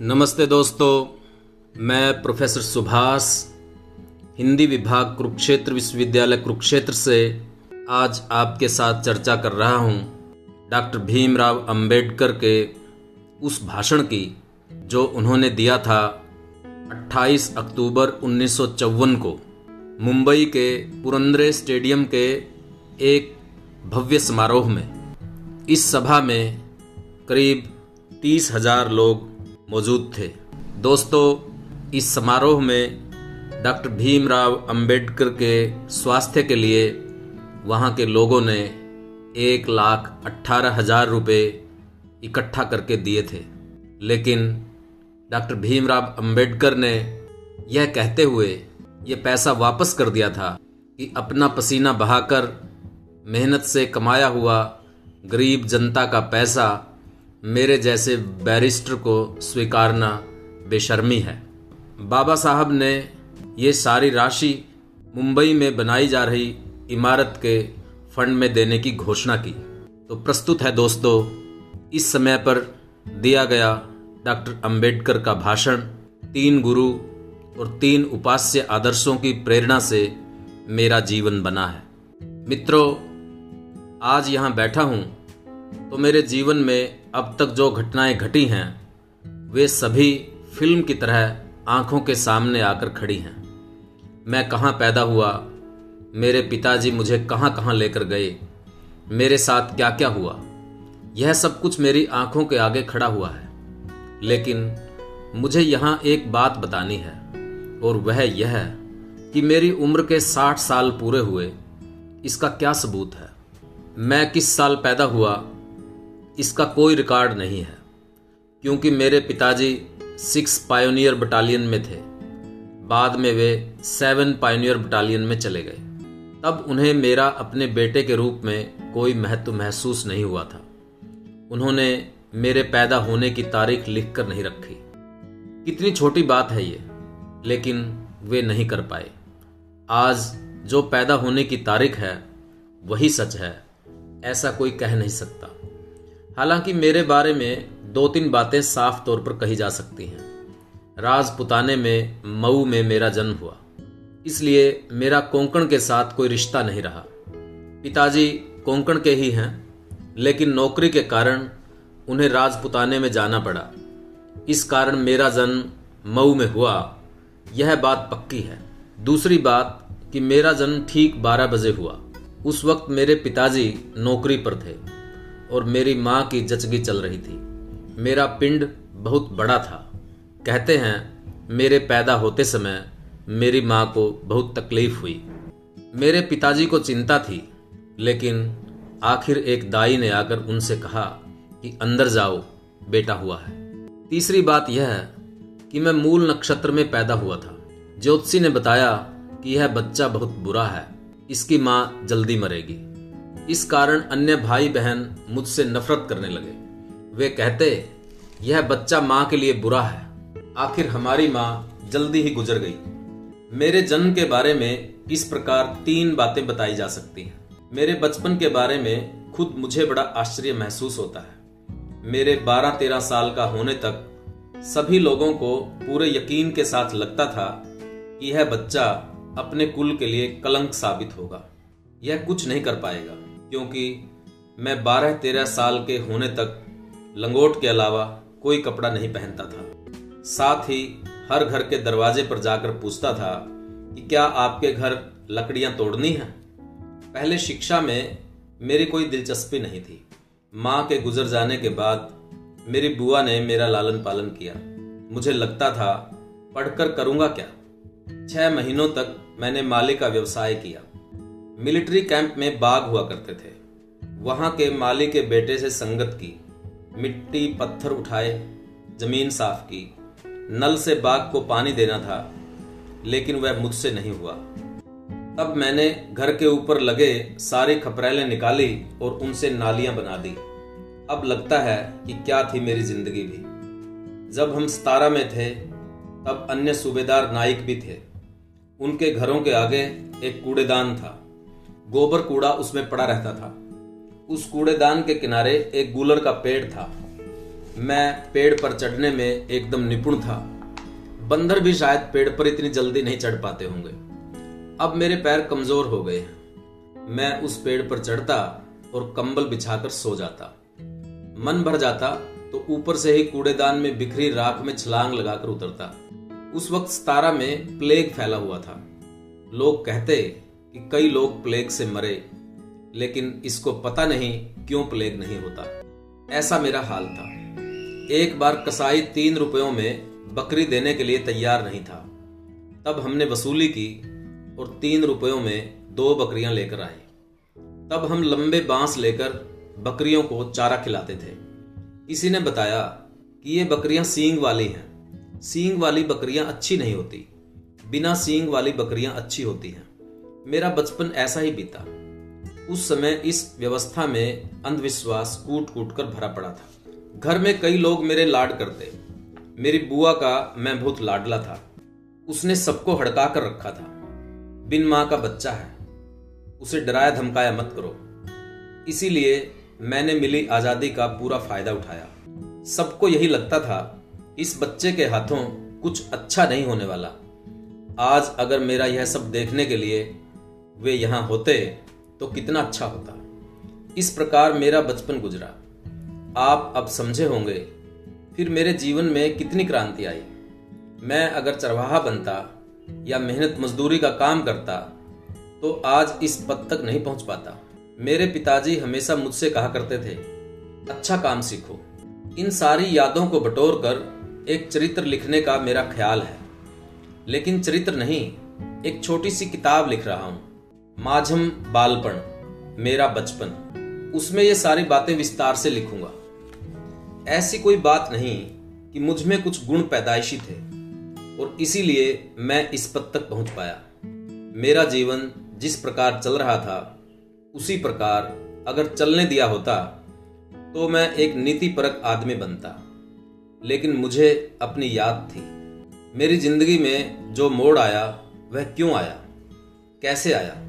नमस्ते दोस्तों, मैं प्रोफेसर सुभाष, हिंदी विभाग कुरुक्षेत्र विश्वविद्यालय कुरुक्षेत्र से आज आपके साथ चर्चा कर रहा हूँ डॉक्टर भीमराव अंबेडकर के उस भाषण की, जो उन्होंने दिया था 28 अक्टूबर उन्नीस सौ चौवन को, मुंबई के पुरंदरे स्टेडियम के एक भव्य समारोह में। इस सभा में करीब तीस हज़ार लोग मौजूद थे। दोस्तों, इस समारोह में डॉक्टर भीमराव अंबेडकर के स्वास्थ्य के लिए वहाँ के लोगों ने एक लाख अट्ठारह हज़ार रुपये इकट्ठा करके दिए थे। लेकिन डॉक्टर भीमराव अंबेडकर ने यह कहते हुए ये पैसा वापस कर दिया था कि अपना पसीना बहाकर मेहनत से कमाया हुआ गरीब जनता का पैसा मेरे जैसे बैरिस्टर को स्वीकारना बेशर्मी है। बाबा साहब ने ये सारी राशि मुंबई में बनाई जा रही इमारत के फंड में देने की घोषणा की। तो प्रस्तुत है दोस्तों, इस समय पर दिया गया डॉक्टर अंबेडकर का भाषण तीन गुरु और तीन उपास्य आदर्शों की प्रेरणा से मेरा जीवन बना है। मित्रों, आज यहाँ बैठा हूँ। तो मेरे जीवन में अब तक जो घटनाएँ घटी हैं, वे सभी फ़िल्म की तरह आँखों के सामने आकर खड़ी हैं। मैं कहाँ पैदा हुआ, मेरे पिताजी मुझे कहाँ कहाँ लेकर गए, मेरे साथ क्या क्या हुआ, यह सब कुछ मेरी आँखों के आगे खड़ा हुआ है। लेकिन मुझे यहाँ एक बात बतानी है, और वह यह है कि मेरी उम्र के साठ साल पूरे हुए, इसका क्या सबूत है? मैं किस साल पैदा हुआ इसका कोई रिकॉर्ड नहीं है, क्योंकि मेरे पिताजी सिक्स पायोनियर बटालियन में थे। बाद में वे सेवन पायोनियर बटालियन में चले गए। तब उन्हें मेरा अपने बेटे के रूप में कोई महत्व महसूस नहीं हुआ था। उन्होंने मेरे पैदा होने की तारीख लिख कर नहीं रखी। कितनी छोटी बात है ये, लेकिन वे नहीं कर पाए। आज जो पैदा होने की तारीख है, वही सच है, ऐसा कोई कह नहीं सकता। हालाँकि मेरे बारे में दो तीन बातें साफ़ तौर पर कही जा सकती हैं। राजपुताने में, मऊ में मेरा जन्म हुआ। इसलिए मेरा कोंकण के साथ कोई रिश्ता नहीं रहा। पिताजी कोंकण के ही हैं, लेकिन नौकरी के कारण उन्हें राजपुताने में जाना पड़ा। इस कारण मेरा जन्म मऊ में हुआ। यह बात पक्की है। दूसरी बात कि मेरा जन्म ठीक बारह बजे हुआ। उस वक्त मेरे पिताजी नौकरी पर थे। और मेरी माँ की जचगी चल रही थी। मेरा पिंड बहुत बड़ा था। कहते हैं, मेरे पैदा होते समय मेरी माँ को बहुत तकलीफ़ हुई। मेरे पिताजी को चिंता थी, लेकिन आखिर एक दाई ने आकर उनसे कहा कि अंदर जाओ, बेटा हुआ है। तीसरी बात यह है कि मैं मूल नक्षत्र में पैदा हुआ था। ज्योतिषी ने बताया कि यह बच्चा बहुत बुरा है, इसकी माँ जल्दी मरेगी। इस कारण अन्य भाई बहन मुझसे नफरत करने लगे। वे कहते, यह बच्चा माँ के लिए बुरा है। आखिर हमारी माँ जल्दी ही गुजर गई। मेरे जन्म के बारे में इस प्रकार तीन बातें बताई जा सकती हैं। मेरे बचपन के बारे में खुद मुझे बड़ा आश्चर्य महसूस होता है। मेरे 12-13 साल का होने तक सभी लोगों को पूरे यकीन के साथ लगता था कि यह बच्चा अपने कुल के लिए कलंक साबित होगा। यह कुछ नहीं कर पाएगा। क्योंकि मैं बारह तेरह साल के होने तक लंगोट के अलावा कोई कपड़ा नहीं पहनता था। साथ ही हर घर के दरवाजे पर जाकर पूछता था कि क्या आपके घर लकड़ियाँ तोड़नी हैं? पहले शिक्षा में मेरी कोई दिलचस्पी नहीं थी। माँ के गुजर जाने के बाद मेरी बुआ ने मेरा लालन पालन किया। मुझे लगता था, पढ़कर करूँगा क्या? छह महीनों तक मैंने माली का व्यवसाय किया। मिलिट्री कैंप में बाग हुआ करते थे। वहाँ के माली के बेटे से संगत की, मिट्टी पत्थर उठाए, ज़मीन साफ़ की। नल से बाग को पानी देना था, लेकिन वह मुझसे नहीं हुआ। तब मैंने घर के ऊपर लगे सारी खपरेलें निकाली और उनसे नालियाँ बना दी। अब लगता है कि क्या थी मेरी ज़िंदगी भी। जब हम सतारा में थे, तब अन्य सूबेदार नाइक भी थे। उनके घरों के आगे एक कूड़ेदान था। गोबर कूड़ा उसमें पड़ा रहता था। उस कूड़ेदान के किनारे एक गूलर का पेड़ था। मैं पेड़ पर चढ़ने में एकदम निपुण था। बंदर भी शायद पेड़ पर इतनी जल्दी नहीं चढ़ पाते होंगे। अब मेरे पैर कमज़ोर हो गए मैं उस पेड़ पर चढ़ता और कंबल बिछाकर सो जाता। मन भर जाता तो ऊपर से ही कूड़ेदान में बिखरी राख में छलांग लगाकर उतरता। उस वक्त सतारा में प्लेग फैला हुआ था। लोग कहते कि कई लोग प्लेग से मरे, लेकिन इसको पता नहीं क्यों प्लेग नहीं होता। ऐसा मेरा हाल था। एक बार कसाई तीन रुपयों में बकरी देने के लिए तैयार नहीं था। तब हमने वसूली की और तीन रुपयों में दो बकरियाँ लेकर आए तब हम लंबे बाँस लेकर बकरियों को चारा खिलाते थे। किसी ने बताया कि ये बकरियाँ सींग वाली हैं। सींग वाली बकरियाँ अच्छी नहीं होती। बिना सींग वाली बकरियाँ अच्छी होती हैं। मेरा बचपन ऐसा ही बीता। उस समय इस व्यवस्था में अंधविश्वास कूट कूट कर भरा पड़ा था। घर में कई लोग मेरे लाड करते। मेरी बुआ का मैं बहुत लाडला था। उसने सबको हड़का कर रखा था। बिन माँ का बच्चा है। उसे डराया धमकाया मत करो। इसीलिए मैंने मिली आज़ादी का पूरा फ़ायदा उठाया। सबको यही लगता था, इस बच्चे के हाथों कुछ अच्छा नहीं होने वाला। आज अगर मेरा यह सब देखने के लिए वे यहाँ होते तो कितना अच्छा होता। इस प्रकार मेरा बचपन गुजरा। आप अब समझे होंगे, फिर मेरे जीवन में कितनी क्रांति आई। मैं अगर चरवाहा बनता या मेहनत मजदूरी का काम करता तो आज इस पद तक नहीं पहुँच पाता। मेरे पिताजी हमेशा मुझसे कहा करते थे अच्छा काम सीखो। इन सारी यादों को बटोर कर एक चरित्र लिखने का मेरा ख्याल है। लेकिन चरित्र नहीं, एक छोटी सी किताब लिख रहा हूँ। माझम बालपण, मेरा बचपन। उसमें ये सारी बातें विस्तार से लिखूँगा। ऐसी कोई बात नहीं कि मुझमें कुछ गुण पैदाइशी थे, और इसीलिए मैं इस पद तक पहुँच पाया। मेरा जीवन जिस प्रकार चल रहा था, उसी प्रकार अगर चलने दिया होता तो मैं एक नीति परक आदमी बनता। लेकिन मुझे अपनी याद थी। मेरी ज़िंदगी में जो मोड़ आया, वह क्यों आया? कैसे आया?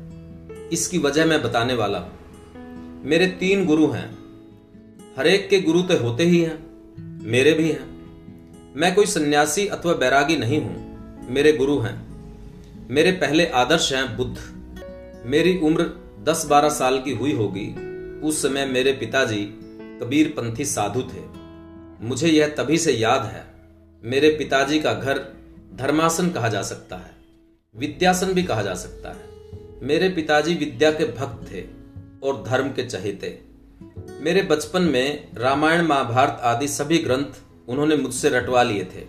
इसकी वजह मैं बताने वाला। हूँ मेरे तीन गुरु हैं। हरेक के गुरु तो होते ही हैं, मेरे भी हैं। मैं कोई सन्यासी अथवा बैरागी नहीं हूँ, मेरे गुरु हैं। मेरे पहले आदर्श हैं बुद्ध। मेरी उम्र 10-12 साल की हुई होगी। उस समय मेरे पिताजी कबीर पंथी साधु थे। मुझे यह तभी से याद है, मेरे पिताजी का घर धर्मासन कहा जा सकता है, विद्यासन भी कहा जा सकता है। मेरे पिताजी विद्या के भक्त थे और धर्म के चहेते। मेरे बचपन में रामायण, महाभारत आदि सभी ग्रंथ उन्होंने मुझसे रटवा लिए थे।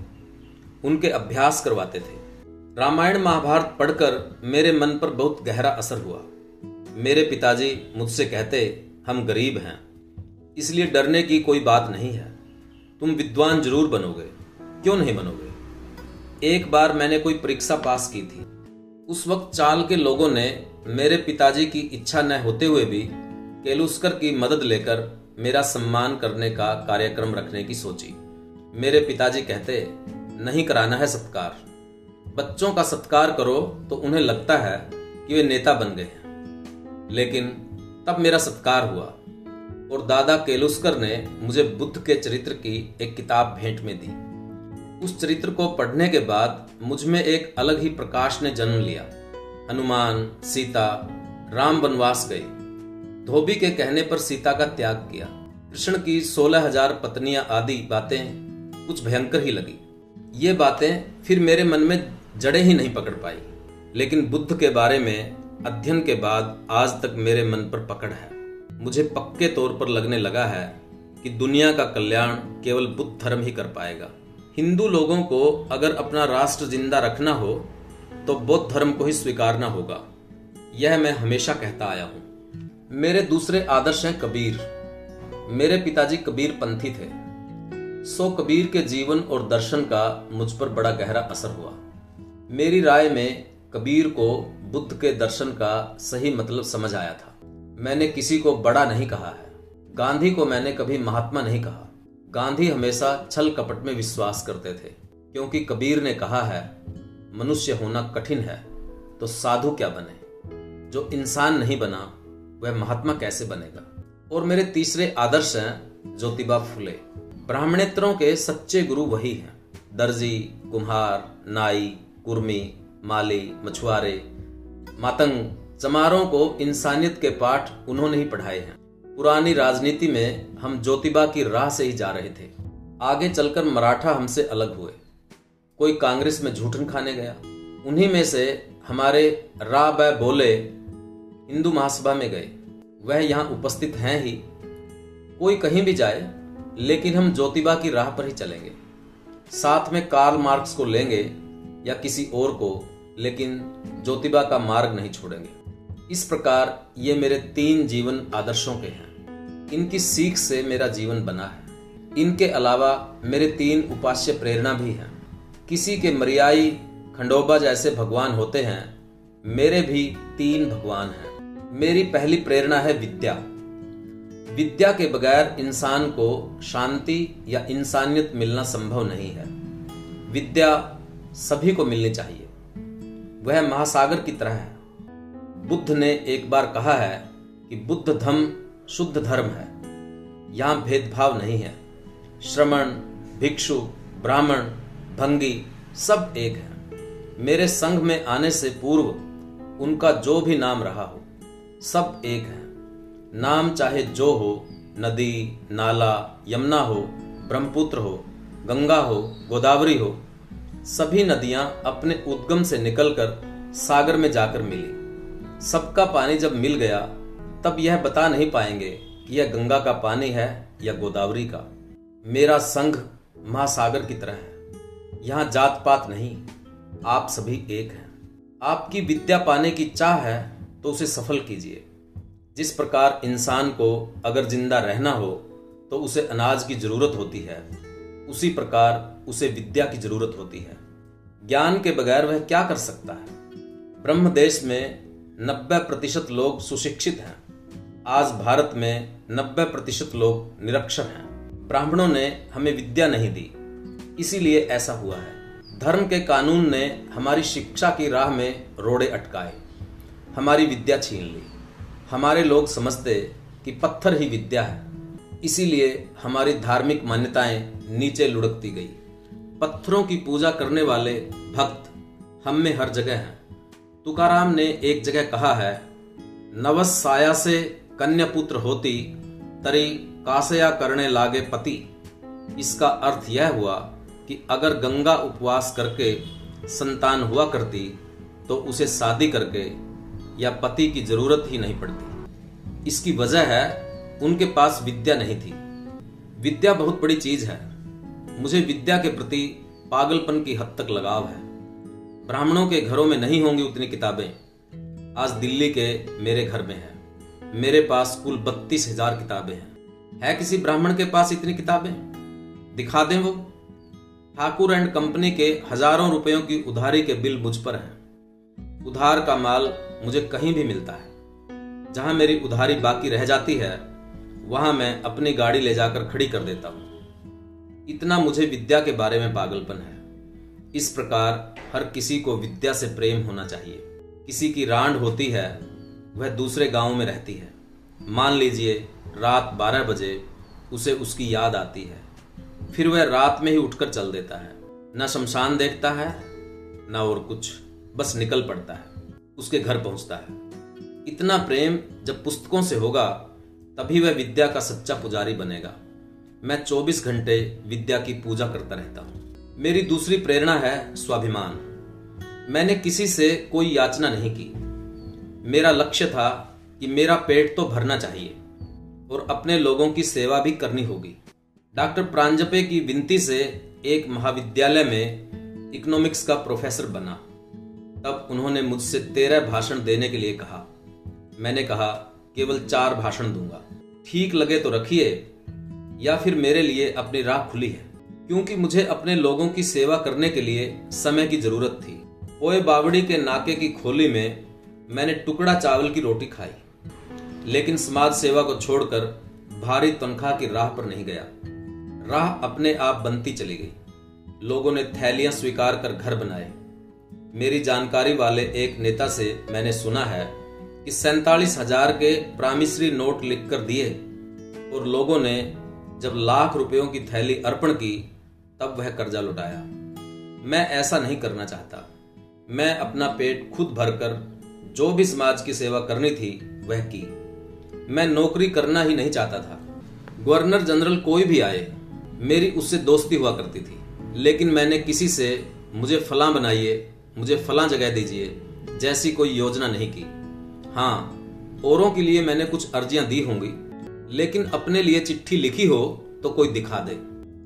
उनके अभ्यास करवाते थे। रामायण, महाभारत पढ़कर मेरे मन पर बहुत गहरा असर हुआ। मेरे पिताजी मुझसे कहते, हम गरीब हैं। इसलिए डरने की कोई बात नहीं है। तुम विद्वान ज़रूर बनोगे। क्यों नहीं बनोगे? एक बार मैंने कोई परीक्षा पास की थी। उस वक्त चाल के लोगों ने मेरे पिताजी की इच्छा न होते हुए भी केलुस्कर की मदद लेकर मेरा सम्मान करने का कार्यक्रम रखने की सोची। मेरे पिताजी कहते, नहीं कराना है सत्कार। बच्चों का सत्कार करो तो उन्हें लगता है कि वे नेता बन गए हैं। लेकिन तब मेरा सत्कार हुआ और दादा केलुस्कर ने मुझे बुद्ध के चरित्र की एक किताब भेंट में दी। उस चरित्र को पढ़ने के बाद मुझमें एक अलग ही प्रकाश ने जन्म लिया। हनुमान, सीता, राम वनवास गए। धोबी के कहने पर सीता का त्याग किया। कृष्ण की सोलह हज़ार पत्नियाँ आदि बातें कुछ भयंकर ही लगी। ये बातें फिर मेरे मन में जड़े ही नहीं पकड़ पाई। लेकिन बुद्ध के बारे में, अध्ययन के बाद आज तक मेरे मन पर पकड़ है। मुझे पक्के तौर पर लगने लगा है कि दुनिया का कल्याण केवल बुद्ध धर्म ही कर पाएगा। हिंदू लोगों को अगर अपना राष्ट्र ज़िंदा रखना हो तो बौद्ध धर्म को ही स्वीकारना होगा। यह मैं हमेशा कहता आया हूँ। मेरे दूसरे आदर्श हैं कबीर। मेरे पिताजी कबीर पंथी थे। सो कबीर के जीवन और दर्शन का मुझ पर बड़ा गहरा असर हुआ। मेरी राय में कबीर को बुद्ध के दर्शन का सही मतलब समझ आया था। मैंने किसी को बड़ा नहीं कहा है। गांधी को मैंने कभी महात्मा नहीं कहा। गांधी हमेशा छल कपट में विश्वास करते थे, क्योंकि कबीर ने कहा है, मनुष्य होना कठिन है तो साधु क्या बने? जो इंसान नहीं बना, वह महात्मा कैसे बनेगा? और मेरे तीसरे आदर्श हैं, ज्योतिबा फुले। ब्राह्मणेत्रों के सच्चे गुरु वही हैं। दर्जी, कुम्हार, नाई, कुर्मी, माली, मछुआरे, मातंग, चमारों को इंसानियत के पाठ उन्होंने ही पढ़ाए हैं। पुरानी राजनीति में हम ज्योतिबा की राह से ही जा रहे थे। आगे चलकर मराठा हमसे अलग हुए। कोई कांग्रेस में झूठन खाने गया। उन्हीं में से हमारे रा बै बोले हिंदू महासभा में गए। वह यहाँ उपस्थित हैं ही। कोई कहीं भी जाए, लेकिन हम ज्योतिबा की राह पर ही चलेंगे। साथ में कार्ल मार्क्स को लेंगे या किसी और को, लेकिन ज्योतिबा का मार्ग नहीं छोड़ेंगे। इस प्रकार ये मेरे तीन जीवन आदर्शों के हैं। इनकी सीख से मेरा जीवन बना है। इनके अलावा मेरे तीन उपास्य प्रेरणा भी हैं। किसी के मरियाई खंडोबा जैसे भगवान होते हैं, मेरे भी तीन भगवान हैं। मेरी पहली प्रेरणा है विद्या। विद्या के बगैर इंसान को शांति या इंसानियत मिलना संभव नहीं है। विद्या सभी को मिलनी चाहिए। वह महासागर की तरह है। बुद्ध ने एक बार कहा है कि बुद्ध धम शुद्ध धर्म है। यहाँ भेदभाव नहीं है। श्रमण, भिक्षु, ब्राह्मण, भंगी सब एक है। मेरे संघ में आने से पूर्व उनका जो भी नाम रहा हो, सब एक है। नाम चाहे जो हो, नदी, नाला, यमुना हो, ब्रह्मपुत्र हो, गंगा हो, गोदावरी हो, सभी नदियाँ अपने उद्गम से निकलकर सागर में जाकर मिली। सबका पानी जब मिल गया तब यह बता नहीं पाएँगे कि यह गंगा का पानी है या गोदावरी का। मेरा संघ महासागर की तरह है। यहाँ जात पात नहीं, आप सभी एक हैं। आपकी विद्या पाने की चाह है तो उसे सफल कीजिए। जिस प्रकार इंसान को अगर ज़िंदा रहना हो तो उसे अनाज की ज़रूरत होती है। उसी प्रकार उसे विद्या की ज़रूरत होती है। ज्ञान के बगैर वह क्या कर सकता है? ब्रह्म देश में नब्बे प्रतिशत लोग सुशिक्षित हैं। आज भारत में नब्बे प्रतिशत लोग निरक्षर हैं। ब्राह्मणों ने हमें विद्या नहीं दी, इसीलिए ऐसा हुआ है। धर्म के कानून ने हमारी शिक्षा की राह में रोड़े अटकाए, हमारी विद्या छीन ली। हमारे लोग समझते कि पत्थर ही विद्या है, इसीलिए हमारी धार्मिक मान्यताएँ नीचे लुढ़कती गई। पत्थरों की पूजा करने वाले भक्त हम में हर जगह हैं। तुकाराम ने एक जगह कहा है नवस साया से कन्या पुत्र होती, तरी कासया करने लागे पति। इसका अर्थ यह हुआ कि अगर गंगा उपवास करके संतान हुआ करती तो उसे शादी करके या पति की ज़रूरत ही नहीं पड़ती। इसकी वजह है, उनके पास विद्या नहीं थी। विद्या बहुत बड़ी चीज़ है। मुझे विद्या के प्रति पागलपन की हद तक लगाव है। ब्राह्मणों के घरों में नहीं होंगी उतनी किताबें। आज दिल्ली के मेरे घर में है। मेरे पास कुल बत्तीस हज़ार किताबें हैं। है किसी ब्राह्मण के पास इतनी किताबें? दिखा दें वो। ठाकुर एंड कंपनी के हज़ारों रुपयों की उधारी के बिल मुझ पर हैं। उधार का माल मुझे कहीं भी मिलता है। जहाँ मेरी उधारी बाकी रह जाती है, वहाँ मैं अपनी गाड़ी ले जाकर खड़ी कर देता हूँ। इतना मुझे विद्या के बारे में पागलपन है। इस प्रकार हर किसी को विद्या से प्रेम होना चाहिए। किसी की रांड होती है वह दूसरे गाँव में रहती है। मान लीजिए, रात बारह बजे उसे उसकी याद आती है। फिर वह रात में ही उठकर चल देता है। न शमशान देखता है, न और कुछ। बस निकल पड़ता है। उसके घर पहुँचता है। इतना प्रेम जब पुस्तकों से होगा, तभी वह विद्या का सच्चा पुजारी बनेगा। मैं 24 घंटे विद्या की पूजा करता रहता हूँ। मेरी दूसरी प्रेरणा है स्वाभिमान। मैंने किसी से कोई याचना नहीं की। मेरा लक्ष्य था कि मेरा पेट तो भरना चाहिए और अपने लोगों की सेवा भी करनी होगी। डॉक्टर प्रांजपे की विनती से एक महाविद्यालय में इकोनॉमिक्स का प्रोफेसर बना। तब उन्होंने मुझसे तेरह भाषण देने के लिए कहा। मैंने कहा, केवल चार भाषण दूँगा। ठीक लगे तो रखिए, या फिर मेरे लिए अपनी राह खुली है। क्योंकि मुझे अपने लोगों की सेवा करने के लिए समय की ज़रूरत थी। ओए बावड़ी के नाके की खोली में मैंने टुकड़ा चावल की रोटी खाई, लेकिन समाज सेवा को छोड़कर भारी तनख्वाह की राह पर नहीं गया। राह अपने आप बनती चली गई। लोगों ने थैलियाँ स्वीकार कर घर बनाए। मेरी जानकारी वाले एक नेता से मैंने सुना है कि सैतालीस हज़ार के प्रामिसरी नोट लिखकर दिए और लोगों ने जब लाख रुपयों की थैली अर्पण की, तब वह कर्जा लुटाया। मैं ऐसा नहीं करना चाहता। मैं अपना पेट खुद भरकर जो भी समाज की सेवा करनी थी, वह की। मैं नौकरी करना ही नहीं चाहता था। गवर्नर जनरल कोई भी आए, मेरी उससे दोस्ती हुआ करती थी। लेकिन मैंने किसी से, मुझे फलां बनाइए, मुझे फलां जगह दीजिए, जैसी कोई योजना नहीं की। हाँ औरों के लिए मैंने कुछ अर्जियाँ दी होंगी, लेकिन अपने लिए चिट्ठी लिखी हो तो कोई दिखा दे।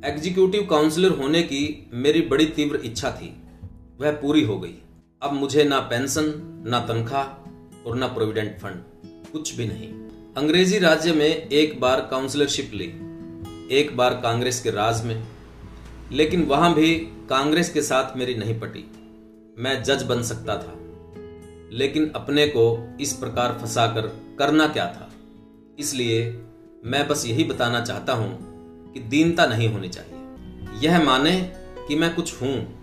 एग्जीक्यूटिव काउंसलर होने की मेरी बड़ी तीव्र इच्छा थी। वह पूरी हो गई। अब मुझे ना पेंशन, ना तनख्वाह और ना प्रोविडेंट फंड, कुछ भी नहीं। अंग्रेज़ी राज्य में एक बार काउंसलरशिप ली, एक बार कांग्रेस के राज में, लेकिन वहाँ भी कांग्रेस के साथ मेरी नहीं पटी। मैं जज बन सकता था, लेकिन अपने को इस प्रकार फंसाकर करना क्या था? इसलिए मैं बस यही बताना चाहता हूँ कि दीनता नहीं होनी चाहिए। यह माने कि मैं कुछ हूँ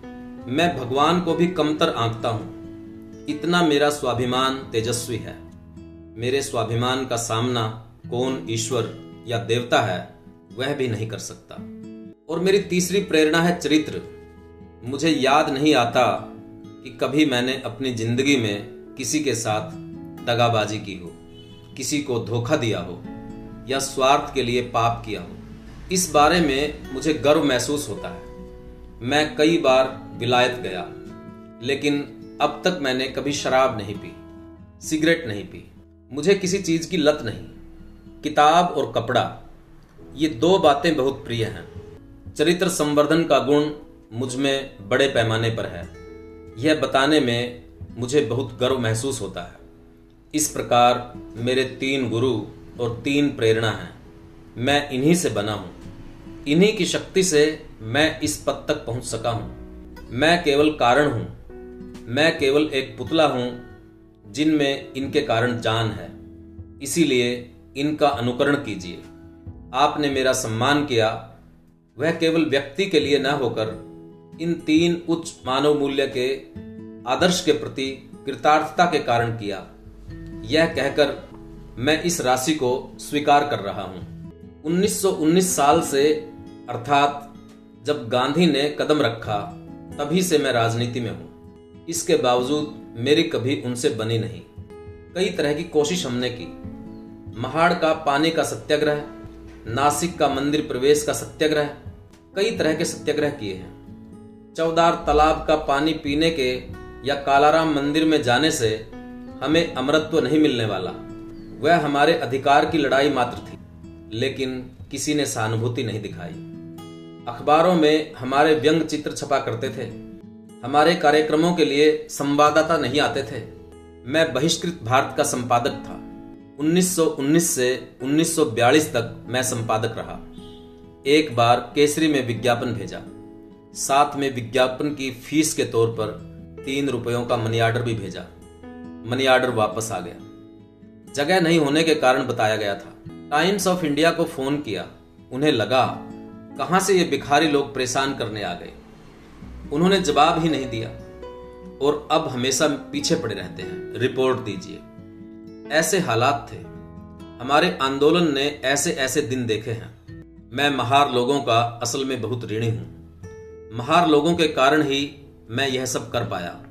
मैं भगवान को भी कमतर आंकता हूँ। इतना मेरा स्वाभिमान तेजस्वी है। मेरे स्वाभिमान का सामना कौन ईश्वर या देवता है, वह भी नहीं कर सकता। और मेरी तीसरी प्रेरणा है चरित्र। मुझे याद नहीं आता कि कभी मैंने अपनी ज़िंदगी में किसी के साथ दगाबाजी की हो, किसी को धोखा दिया हो, या स्वार्थ के लिए पाप किया हो। इस बारे में मुझे गर्व महसूस होता है। मैं कई बार विलायत गया, लेकिन अब तक मैंने कभी शराब नहीं पी, सिगरेट नहीं पी। मुझे किसी चीज़ की लत नहीं। किताब और कपड़ा, ये दो बातें बहुत प्रिय हैं। चरित्र संवर्धन का गुण मुझमें बड़े पैमाने पर है। यह बताने में मुझे बहुत गर्व महसूस होता है। इस प्रकार मेरे तीन गुरु और तीन प्रेरणा हैं। मैं इन्हीं से बना हूँ। इन्हीं की शक्ति से मैं इस पद तक पहुँच सका हूँ। मैं केवल कारण हूँ। मैं केवल एक पुतला हूँ, जिनमें इनके कारण जान है। इसीलिए इनका अनुकरण कीजिए। आपने मेरा सम्मान किया। वह केवल व्यक्ति के लिए न होकर इन तीन उच्च मानव मूल्य के आदर्श के प्रति कृतार्थता के कारण किया। यह कहकर मैं इस राशि को स्वीकार कर रहा हूँ। 1919 साल से, अर्थात जब गांधी ने कदम रखा, तभी से मैं राजनीति में हूँ। इसके बावजूद मेरी कभी उनसे बनी नहीं। कई तरह की कोशिश हमने की। महाड़ का पानी का सत्याग्रह, नासिक का मंदिर प्रवेश का सत्याग्रह, कई तरह के सत्याग्रह किए हैं। चौदार तालाब का पानी पीने के या कालाराम मंदिर में जाने से हमें अमरत्व नहीं मिलने वाला। वह हमारे अधिकार की लड़ाई मात्र थी, लेकिन किसी ने सहानुभूति नहीं दिखाई। अखबारों में हमारे व्यंग चित्र छपा करते थे। हमारे कार्यक्रमों के लिए संवाददाता नहीं आते थे। मैं बहिष्कृत भारत का संपादक था। 1919 से 1942 तक मैं संपादक रहा। एक बार केसरी में विज्ञापन भेजा। साथ में विज्ञापन की फ़ीस के तौर पर तीन रुपयों का मनी आर्डर भी भेजा। मनी आर्डर वापस आ गया। जगह नहीं होने के कारण बताया गया था। टाइम्स ऑफ़ इंडिया को फ़ोन किया। उन्हें लगा कहाँ से ये भिखारी लोग परेशान करने आ गए? उन्होंने जवाब ही नहीं दिया। और अब हमेशा पीछे पड़े रहते हैं। रिपोर्ट दीजिए। ऐसे हालात थे। हमारे आंदोलन ने ऐसे ऐसे दिन देखे हैं। मैं महार लोगों का असल में बहुत ऋणी हूँ। महार लोगों के कारण ही मैं यह सब कर पाया।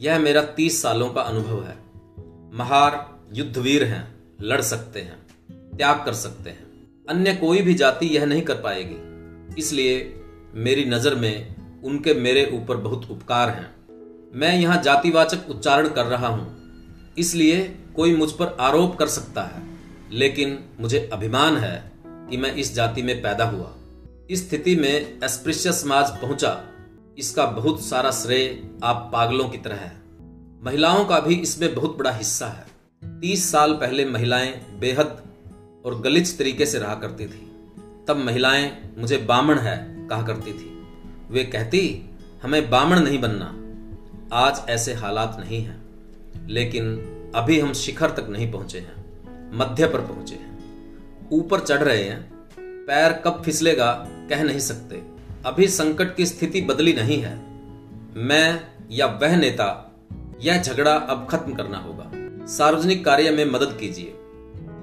यह मेरा तीस सालों का अनुभव है। महार युद्धवीर हैं, लड़ सकते हैं, त्याग कर सकते हैं। अन्य कोई भी जाति यह नहीं कर पाएगी। इसलिए मेरी नज़र में उनके मेरे ऊपर बहुत उपकार हैं। मैं यहाँ जातिवाचक उच्चारण कर रहा हूँ। इसलिए कोई मुझ पर आरोप कर सकता है, लेकिन मुझे अभिमान है कि मैं इस जाति में पैदा हुआ। इस स्थिति में अस्पृश्य समाज पहुँचा। इसका बहुत सारा श्रेय आप पागलों की तरह है। महिलाओं का भी इसमें बहुत बड़ा हिस्सा है। तीस साल पहले महिलाएँ बेहद और गलिच तरीके से रहा करती थी। तब महिलाएँ, मुझे बामण है, कहा करती थी। वे कहती, हमें बामण नहीं बनना। आज ऐसे हालात नहीं हैं। लेकिन अभी हम शिखर तक नहीं पहुँचे हैं। मध्य पर पहुँचे हैं। ऊपर चढ़ रहे हैं। पैर कब फिसलेगा कह नहीं सकते। अभी संकट की स्थिति बदली नहीं है। मैं या वह नेता, यह झगड़ा अब खत्म करना होगा। सार्वजनिक कार्य में मदद कीजिए।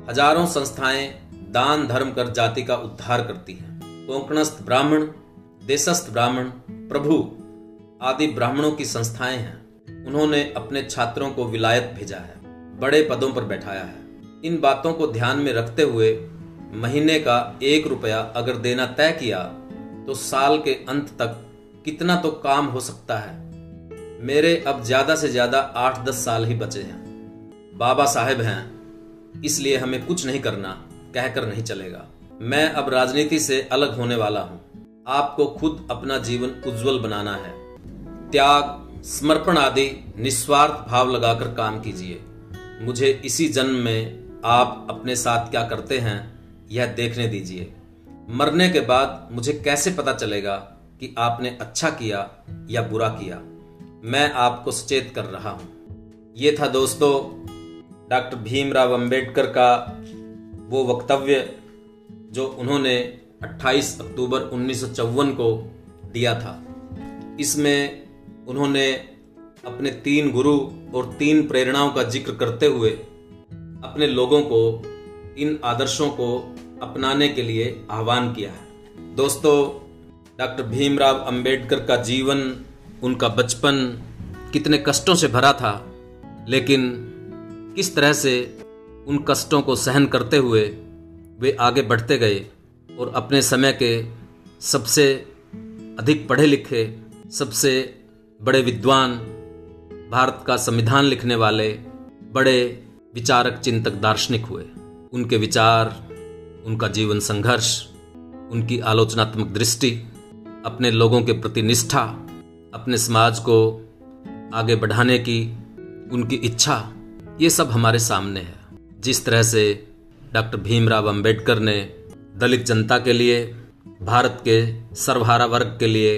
हज़ारों संस्थाएँ दान धर्म कर जाति का उद्धार करती हैं। कोंकणस्थ ब्राह्मण, देशस्थ ब्राह्मण, प्रभु आदि ब्राह्मणों की संस्थाएँ हैं। उन्होंने अपने छात्रों को विलायत भेजा है, बड़े पदों पर बैठाया है। इन बातों को ध्यान में रखते हुए महीने का एक रुपया अगर देना तय किया तो साल के अंत तक कितना तो काम हो सकता है। मेरे अब ज़्यादा से ज़्यादा आठ दस साल ही बचे हैं। बाबा साहेब हैं इसलिए हमें कुछ नहीं करना, कहकर नहीं चलेगा। मैं अब राजनीति से अलग होने वाला हूँ। आपको खुद अपना जीवन उज्जवल बनाना है। त्याग, समर्पण आदि, निस्वार्थ भाव लगाकर काम कीजिए। मुझे इसी जन्म में आप अपने साथ क्या करते हैं, यह देखने दीजिए। मरने के बाद मुझे कैसे पता चलेगा कि आपने अच्छा किया या बुरा किया? मैं आपको सचेत कर रहा हूँ। ये था दोस्तों डॉक्टर भीमराव अंबेडकर का वो वक्तव्य जो उन्होंने 28 अक्टूबर उन्नीस सौ चौवन को दिया था। इसमें उन्होंने अपने तीन गुरु और तीन प्रेरणाओं का ज़िक्र करते हुए अपने लोगों को, इन आदर्शों को अपनाने के लिए आह्वान किया है। दोस्तों, डॉक्टर भीमराव अंबेडकर का जीवन, उनका बचपन कितने कष्टों से भरा था, लेकिन किस तरह से उन कष्टों को सहन करते हुए वे आगे बढ़ते गए और अपने समय के सबसे अधिक पढ़े लिखे सबसे बड़े विद्वान भारत का संविधान लिखने वाले बड़े विचारक चिंतक दार्शनिक हुए। उनके विचार, उनका जीवन संघर्ष, उनकी आलोचनात्मक दृष्टि, अपने लोगों के प्रति निष्ठा, अपने समाज को आगे बढ़ाने की उनकी इच्छा ये सब हमारे सामने है। जिस तरह से डॉक्टर भीमराव अंबेडकर ने दलित जनता के लिए, भारत के सर्वहारा वर्ग के लिए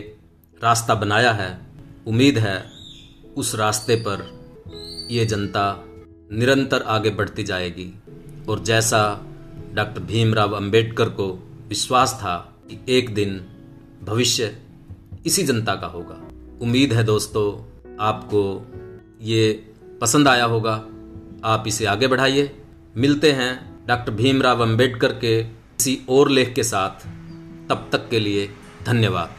रास्ता बनाया है, उम्मीद है उस रास्ते पर ये जनता निरंतर आगे बढ़ती जाएगी। और जैसा डॉक्टर भीमराव अंबेडकर को विश्वास था कि एक दिन भविष्य इसी जनता का होगा। उम्मीद है दोस्तों, आपको ये पसंद आया होगा। आप इसे आगे बढ़ाइए। मिलते हैं डॉक्टर भीमराव अंबेडकर के किसी और लेख के साथ। तब तक के लिए धन्यवाद।